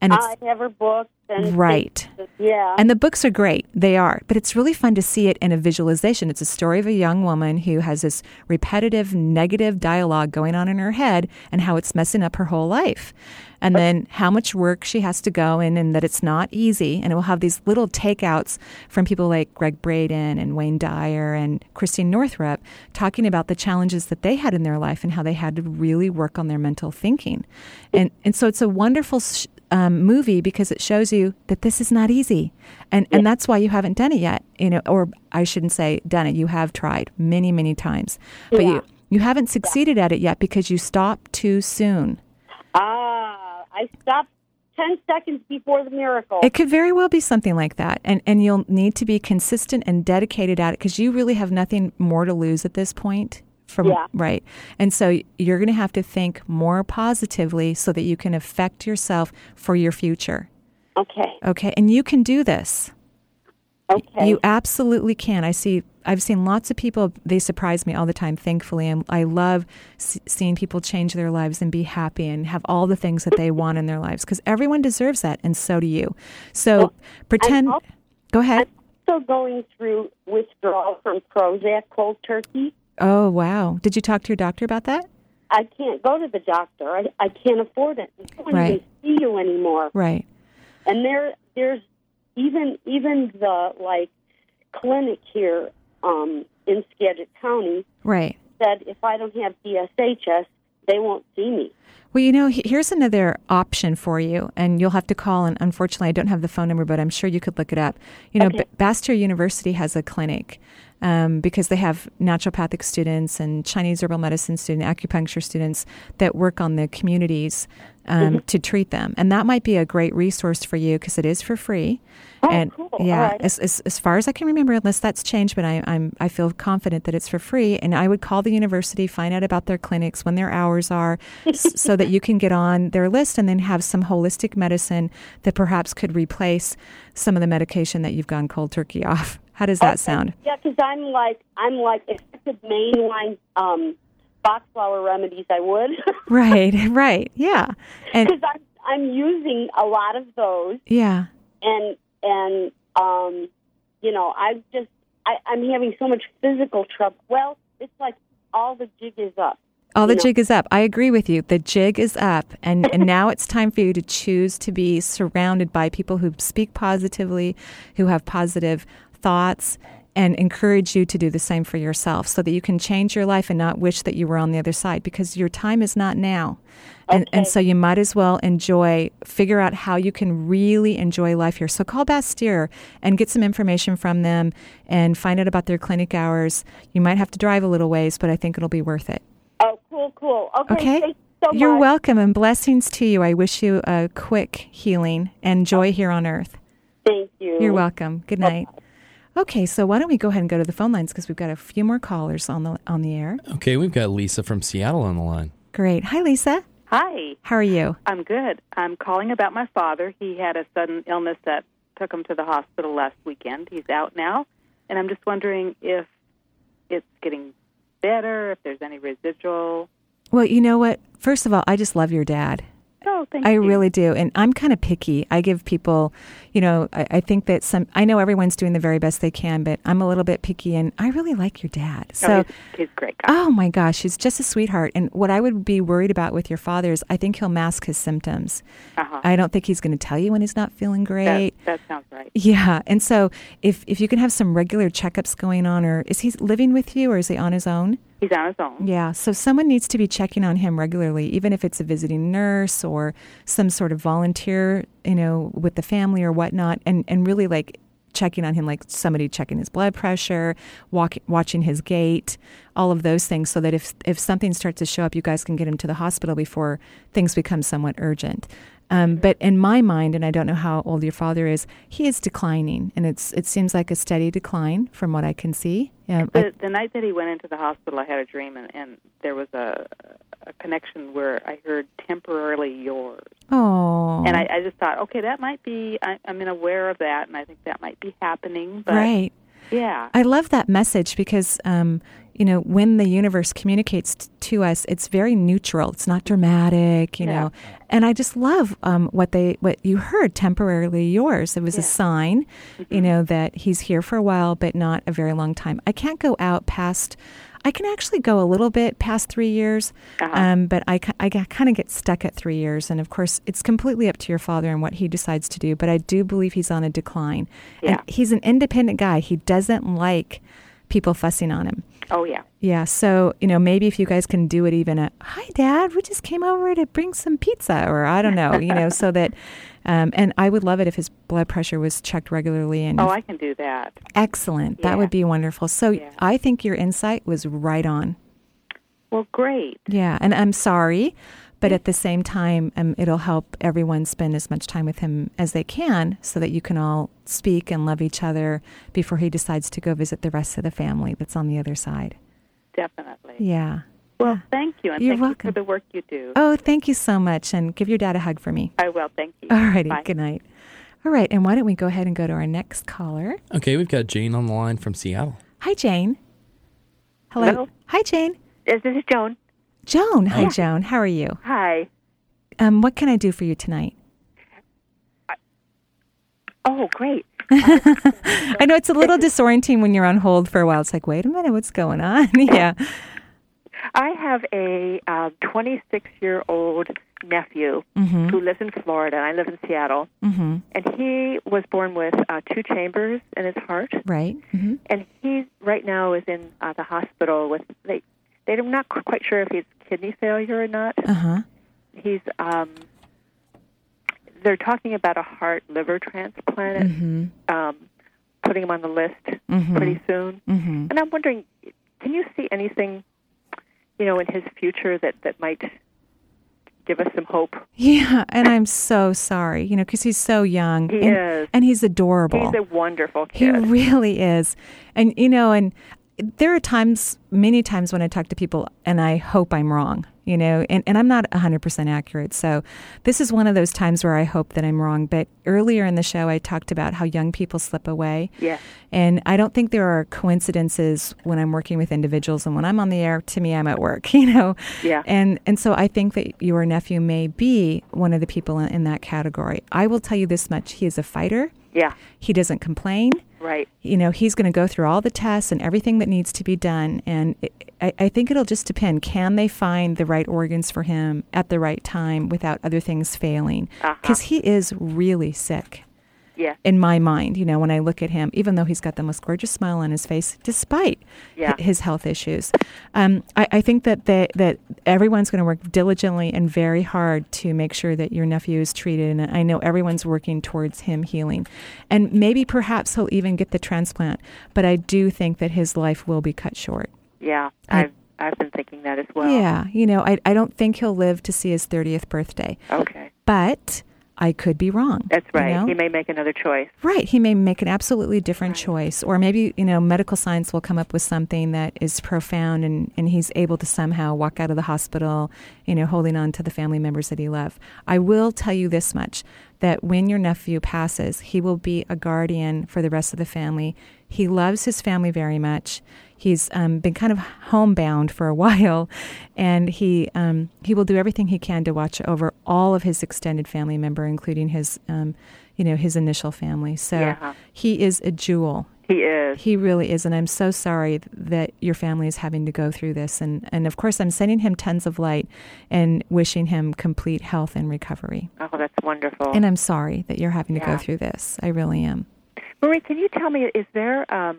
And it's I have her books and right. Yeah. And the books are great. They are. But it's really fun to see it in a visualization. It's a story of a young woman who has this repetitive negative dialogue going on in her head and how it's messing up her whole life. And then how much work she has to go in and that it's not easy. And it will have these little takeouts from people like Gregg Braden and Wayne Dyer and Christine Northrup talking about the challenges that they had in their life and how they had to really work on their mental thinking. And, and so it's a wonderful sh- um, movie because it shows you that this is not easy, and and that's why you haven't done it yet. You know, or I shouldn't say done it. You have tried many many times, but you you haven't succeeded at it yet because you stopped too soon. ah, I stopped ten seconds before the miracle. It could very well be something like that, and and you'll need to be consistent and dedicated at it because you really have nothing more to lose at this point. From Yeah. right, and so you're going to have to think more positively so that you can affect yourself for your future. okay. Okay, and you can do this. Okay. You absolutely can. I see. I've seen lots of people. They surprise me all the time. Thankfully, and I love s- seeing people change their lives and be happy and have all the things that they want in their lives because everyone deserves that, and so do you. So pretend. al- Go ahead. I'm still going through withdrawal from Prozac cold turkey. Oh wow! Did you talk to your doctor about that? I can't go to the doctor. I, I can't afford it. I don't Right. even see you anymore. Right. And there, there's even even the like clinic here um, in Skagit County Right. said if I don't have DSHS, they won't see me. Well, you know, here's another option for you, and you'll have to call. And unfortunately, I don't have the phone number, but I'm sure you could look it up. You know, Okay. B- Bastyr University has a clinic um, because they have naturopathic students and Chinese herbal medicine students, acupuncture students that work on the communities um, Mm-hmm. to treat them, and that might be a great resource for you because it is for free. Oh, and cool. yeah, right. as, as as far as I can remember, unless that's changed, but I, I'm I feel confident that it's for free. And I would call the university, find out about their clinics, when their hours are, s- so that you can get on their list and then have some holistic medicine that perhaps could replace some of the medication that you've gone cold turkey off. How does that Okay. sound? Yeah, because I'm like I'm like if I could mainline um, Bach flower remedies, I would. Right, right, yeah, Because I'm I'm using a lot of those, yeah, and and um, you know I just I, I'm having so much physical trouble. Well, it's like all the jig is up. all the you know. jig is up. I agree with you. The jig is up, and and now it's time for you to choose to be surrounded by people who speak positively, who have positive thoughts. And encourage you to do the same for yourself so that you can change your life and not wish that you were on the other side because your time is not now. And, and so you might as well enjoy, figure out how you can really enjoy life here. So call Bastyr and get some information from them and find out about their clinic hours. You might have to drive a little ways, but I think it'll be worth it. Oh, cool, cool. Okay, Okay. so You're much. welcome and blessings to you. I wish you a quick healing and joy here on earth. Thank you. You're welcome. Good night. Okay, so why don't we go ahead and go to the phone lines because we've got a few more callers on the on the air. Okay, we've got Lisa from Seattle on the line. Great. Hi, Lisa. Hi, How are you? I'm good. I'm calling about my father. He had a sudden illness that took him to the hospital last weekend. He's out now, and I'm just wondering if it's getting better, if there's any residual. Well, you know what? First of all, I just love your dad. Oh, thank I you. really do. And I'm kind of picky. I give people, you know, I, I think that some, I know everyone's doing the very best they can, but I'm a little bit picky and I really like your dad. So, oh, he's, he's a great guy. oh my gosh, he's just a sweetheart. And what I would be worried about with your father is I think he'll mask his symptoms. uh-huh. I don't think he's going to tell you when he's not feeling that, great. that sounds right. Yeah. And so if, if you can have some regular checkups going on, or is he living with you or is he on his own? He's on his own. Yeah, so someone needs to be checking on him regularly, even if it's a visiting nurse or some sort of volunteer, you know, with the family or whatnot, and, and really like checking on him, like somebody checking his blood pressure, walk, watching his gait, all of those things, so that if if something starts to show up, you guys can get him to the hospital before things become somewhat urgent. Um, but in my mind, and I don't know how old your father is, he is declining, and it's it seems like a steady decline from what I can see. Um, I- The, the night that he went into the hospital, I had a dream, and, and there was a, a connection where I heard temporarily yours. oh, And I, I just thought, okay, that might be, I, I'm aware of that, and I think that might be happening. But right. yeah. I love that message because, um, you know, when the universe communicates t- to us, it's very neutral. It's not dramatic, you Yeah. know. And I just love um, what they what you heard temporarily yours. It was a sign, Mm-hmm. you know, that he's here for a while, but not a very long time. I can't go out past. I can actually go a little bit past three years, Uh-huh. um, but I, I kind of get stuck at three years. And of course, it's completely up to your father and what he decides to do. But I do believe he's on a decline. Yeah. And he's an independent guy. He doesn't like people fussing on him. Oh, yeah. Yeah, so you know maybe if you guys can do it even a hi dad, we just came over to bring some pizza or I don't know, you know, so that um, and I would love it if his blood pressure was checked regularly and Oh, I can do that. excellent. That would be wonderful. So Yeah. I think your insight was right on. Well, great. Yeah, and I'm sorry, but at the same time, um, it'll help everyone spend as much time with him as they can so that you can all speak and love each other before he decides to go visit the rest of the family that's on the other side. Definitely. Yeah. Well, thank you, and You're thank welcome. you for the work you do. Oh, thank you so much. And give your dad a hug for me. I will. Thank you. All righty. Good night. All right. And why don't we go ahead and go to our next caller? Okay, we've got Jane on the line from Seattle. Hi, Jane. Hello. Hello. Hi, Jane. Yes, this is Joan. Joan. Hi, Joan. How are you? Hi. Um, what can I do for you tonight? Oh, great. I know it's a little disorienting when you're on hold for a while. It's like, wait a minute, what's going on? yeah. I have a 26 year old nephew Mm-hmm. who lives in Florida. and I live in Seattle. Mm-hmm. And he was born with uh, two chambers in his heart. Right. Mm-hmm. And he right now is in uh, the hospital with, they, they're not quite sure if he's kidney failure or not. Uh huh. He's, um, they're talking about a heart liver transplant, Mm-hmm. um, putting him on the list Mm-hmm. pretty soon. Mm-hmm. And I'm wondering, can you see anything, you know, in his future that that might give us some hope? Yeah. And I'm so sorry, you know, because he's so young. He and, is. And he's adorable. He's a wonderful He really is. And, you know, and there are times, many times when I talk to people and I hope I'm wrong, you know, and, and I'm not 100% accurate. So this is one of those times where I hope that I'm wrong. But earlier in the show, I talked about how young people slip away. yeah. And I don't think there are coincidences when I'm working with individuals and when I'm on the air, to me, I'm at work, you know? Yeah. And, and so I think that your nephew may be one of the people in, in that category. I will tell you this much he is a fighter, Yeah. he doesn't complain Right. you know he's going to go through all the tests and everything that needs to be done and it, I, I think it'll just depend can they find the right organs for him at the right time without other things failing Uh-huh. because he is really sick Yeah. in my mind you know when i look at him even though he's got the most gorgeous smile on his face despite Yeah. his health issues um, I, I think that they, that everyone's going to work diligently and very hard to make sure that your nephew is treated and i know everyone's working towards him healing and maybe perhaps he'll even get the transplant but i do think that his life will be cut short Yeah. I- I've I've been thinking that as well. yeah you know I, I don't think he'll live to see his 30th birthday Okay. but i could be wrong That's you right. know? He may make another choice. Right. He may make an absolutely different choice. Or maybe, you know, medical science will come up with something that is profound and, and he's able to somehow walk out of the hospital, you know, holding on to the family members that he loved. I will tell you this much that when your nephew passes, he will be a guardian for the rest of the family. He loves his family very much. He's um, been kind of homebound for a while, and he um, he will do everything he can to watch over all of his extended family member, including his um, you know his initial family. So Yeah. he is a jewel. He is. He really is, and I'm so sorry that your family is having to go through this. And and of course, I'm sending him tons of light and wishing him complete health and recovery. Oh, that's wonderful. And I'm sorry that you're having to Yeah. go through this. I really am. Marie, can you tell me is there um,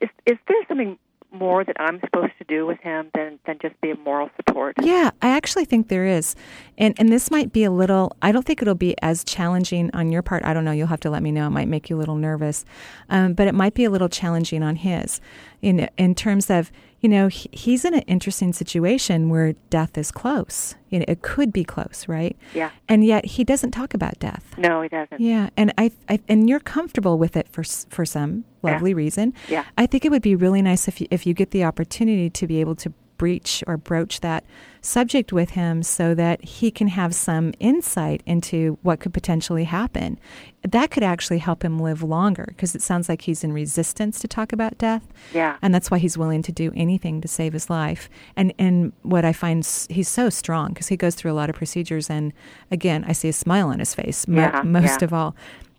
is is there something more that I'm supposed to do with him than than just be a moral support? Yeah, I actually think there is. And and this might be a little I don't think it'll be as challenging on your part. I don't know, you'll have to let me know. It might make you a little nervous. Um, but it might be a little challenging on his in in terms of, you know, he, he's in an interesting situation where death is close. You know, it could be close, right? Yeah. And yet he doesn't talk about death. No, he doesn't. Yeah, and I, I and you're comfortable with it for for some Yeah. lovely reason. Yeah. I think it would be really nice if you, if you get the opportunity to be able to breach or broach that subject with him so that he can have some insight into what could potentially happen. That could actually help him live longer because it sounds like he's in resistance to talk about death. Yeah. And that's why he's willing to do anything to save his life. And and what I find he's so strong because he goes through a lot of procedures and again, I see a smile on his face mo- Yeah, most yeah. of all.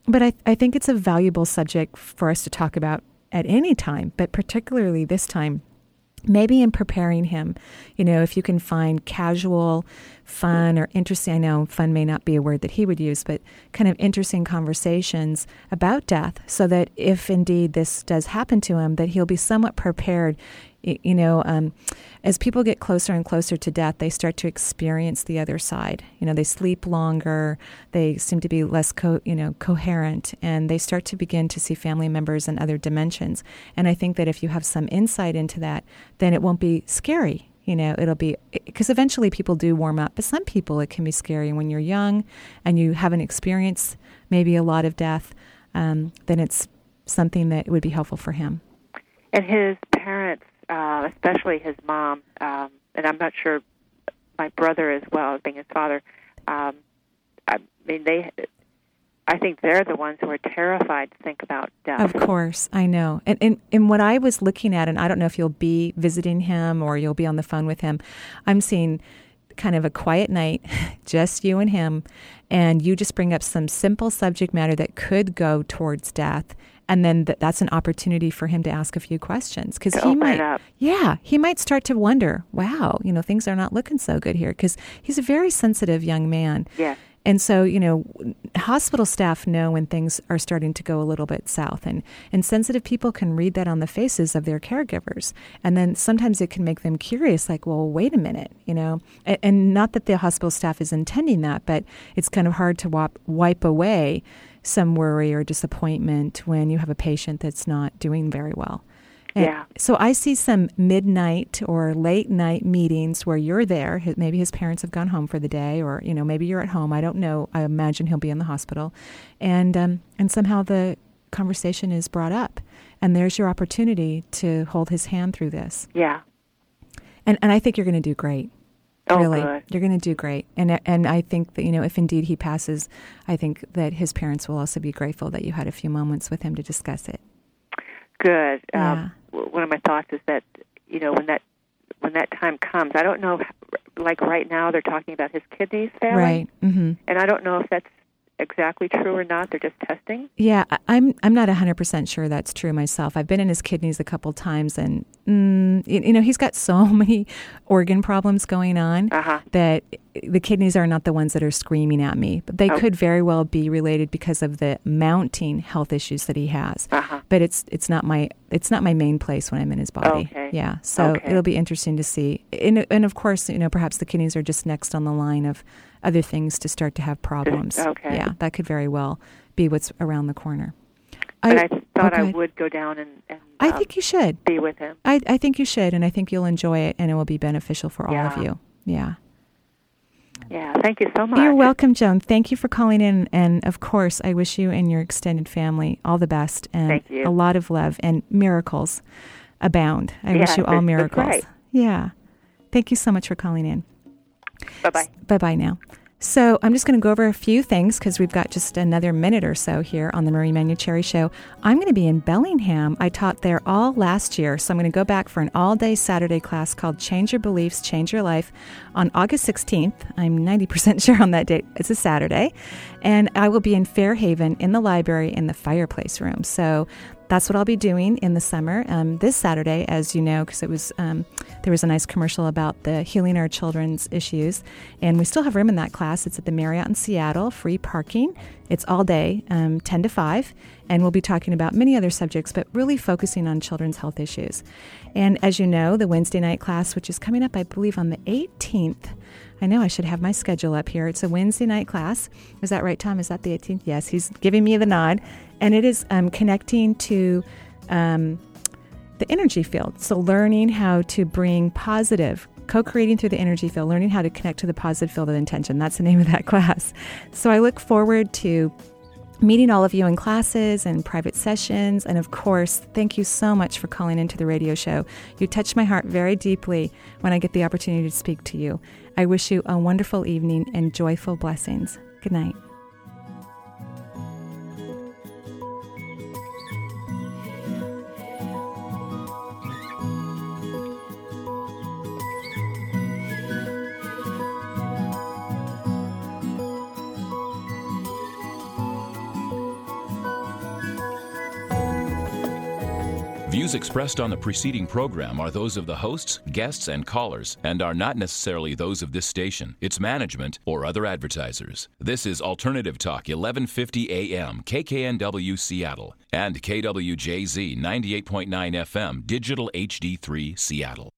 But I, I think it's a valuable subject for us to talk about at any time, but particularly this time. Maybe in preparing him, you know, if you can find casual, fun, or interesting, I know fun may not be a word that he would use, but kind of interesting conversations about death so that if indeed this does happen to him, that he'll be somewhat prepared. You know, um, as people get closer and closer to death, they start to experience the other side. You know, they sleep longer, they seem to be less, co- you know, coherent, and they start to begin to see family members in other dimensions. And I think that if you have some insight into that, then it won't be scary. You know, it'll be because eventually people do warm up, but some people it can be scary. When you're young and you haven't experienced maybe a lot of death, um, then it's something that would be helpful for him. And his parents, uh, especially his mom, um, and I'm not sure my brother as well, being his father. Um, I mean, they. I think they're the ones who are terrified to think about death. Of course, I know. And, and and what I was looking at, and I don't know if you'll be visiting him or you'll be on the phone with him, I'm seeing kind of a quiet night, just you and him, and you just bring up some simple subject matter that could go towards death. And then th- that's an opportunity for him to ask a few questions because he might, up. yeah, he might start to wonder, wow, you know, things are not looking so good here because he's a very sensitive young man. yeah And so, you know, hospital staff know when things are starting to go a little bit south, and, and sensitive people can read that on the faces of their caregivers. And then sometimes it can make them curious, like, well, wait a minute, you know. And, and not that the hospital staff is intending that, but it's kind of hard to wipe away some worry or disappointment when you have a patient that's not doing very well. And Yeah. So I see some midnight or late night meetings where you're there. Maybe his parents have gone home for the day, or you know, maybe you're at home. I don't know. I imagine he'll be in the hospital, and um, and somehow the conversation is brought up, and there's your opportunity to hold his hand through this. Yeah. And and I think you're going to do great. Oh, really, good. you're going to do great. And and I think that you know, if indeed he passes, I think that his parents will also be grateful that you had a few moments with him to discuss it. Good. Yeah. Um, one of my thoughts is that you know when that when that time comes, I don't know. Like right now, they're talking about his kidneys failing, Right. Mm-hmm. and I don't know if that's exactly true or not. They're just testing. Yeah, I'm I'm not 100% sure that's true myself. I've been in his kidneys a couple times and mm, you, you know, he's got so many organ problems going on Uh-huh. that the kidneys are not the ones that are screaming at me, but they Oh. could very well be related because of the mounting health issues that he has. Uh-huh. But it's it's not my it's not my main place when I'm in his body. Okay. Yeah. So Okay. it'll be interesting to see. And and of course, you know, perhaps the kidneys are just next on the line of other things to start to have problems. okay. Yeah, that could very well be what's around the corner. But I, thought I would go down and, and I um, think you should. be with him. I, I think you should, and I think you'll enjoy it, and it will be beneficial for all of you. Yeah. Yeah. Thank you so much. You're welcome, Joan. Thank you for calling in, and of course, I wish you and your extended family all the best and a lot of love and miracles abound. I wish you all miracles. right. Yeah. Thank you so much for calling in. Bye bye. Bye bye now. So I'm just going to go over a few things because we've got just another minute or so here on the Marie Manuchehri Show. I'm going to be in Bellingham. I taught there all last year, so I'm going to go back for an all-day Saturday class called "Change Your Beliefs, Change Your Life" on August 16th. I'm 90% sure on that date. It's a Saturday, and I will be in Fairhaven in the library in the fireplace room. So that's what I'll be doing in the summer. Um, this Saturday, as you know, because it was um, there was a nice commercial about the healing our children's issues, and we still have room in that class. It's at the Marriott in Seattle, free parking. It's all day, um, ten to five, and we'll be talking about many other subjects, but really focusing on children's health issues. And as you know, the Wednesday night class, which is coming up, I believe, on the 18th. I know I should have my schedule up here. It's a Wednesday night class. Is that right, Tom? Is that the 18th? Yes, he's giving me the nod. And it is um, connecting to um, the energy field. So, learning how to bring positive, co creating through the energy field, learning how to connect to the positive field of intention. That's the name of that class. So, I look forward to meeting all of you in classes and private sessions. And of course, thank you so much for calling into the radio show. You touch my heart very deeply when I get the opportunity to speak to you. I wish you a wonderful evening and joyful blessings. Good night. Views expressed on the preceding program are those of the hosts, guests, and callers, and are not necessarily those of this station, its management, or other advertisers. This is Alternative Talk, 1150 AM, KKNW Seattle, and KWJZ 98.9 FM, Digital HD3 Seattle.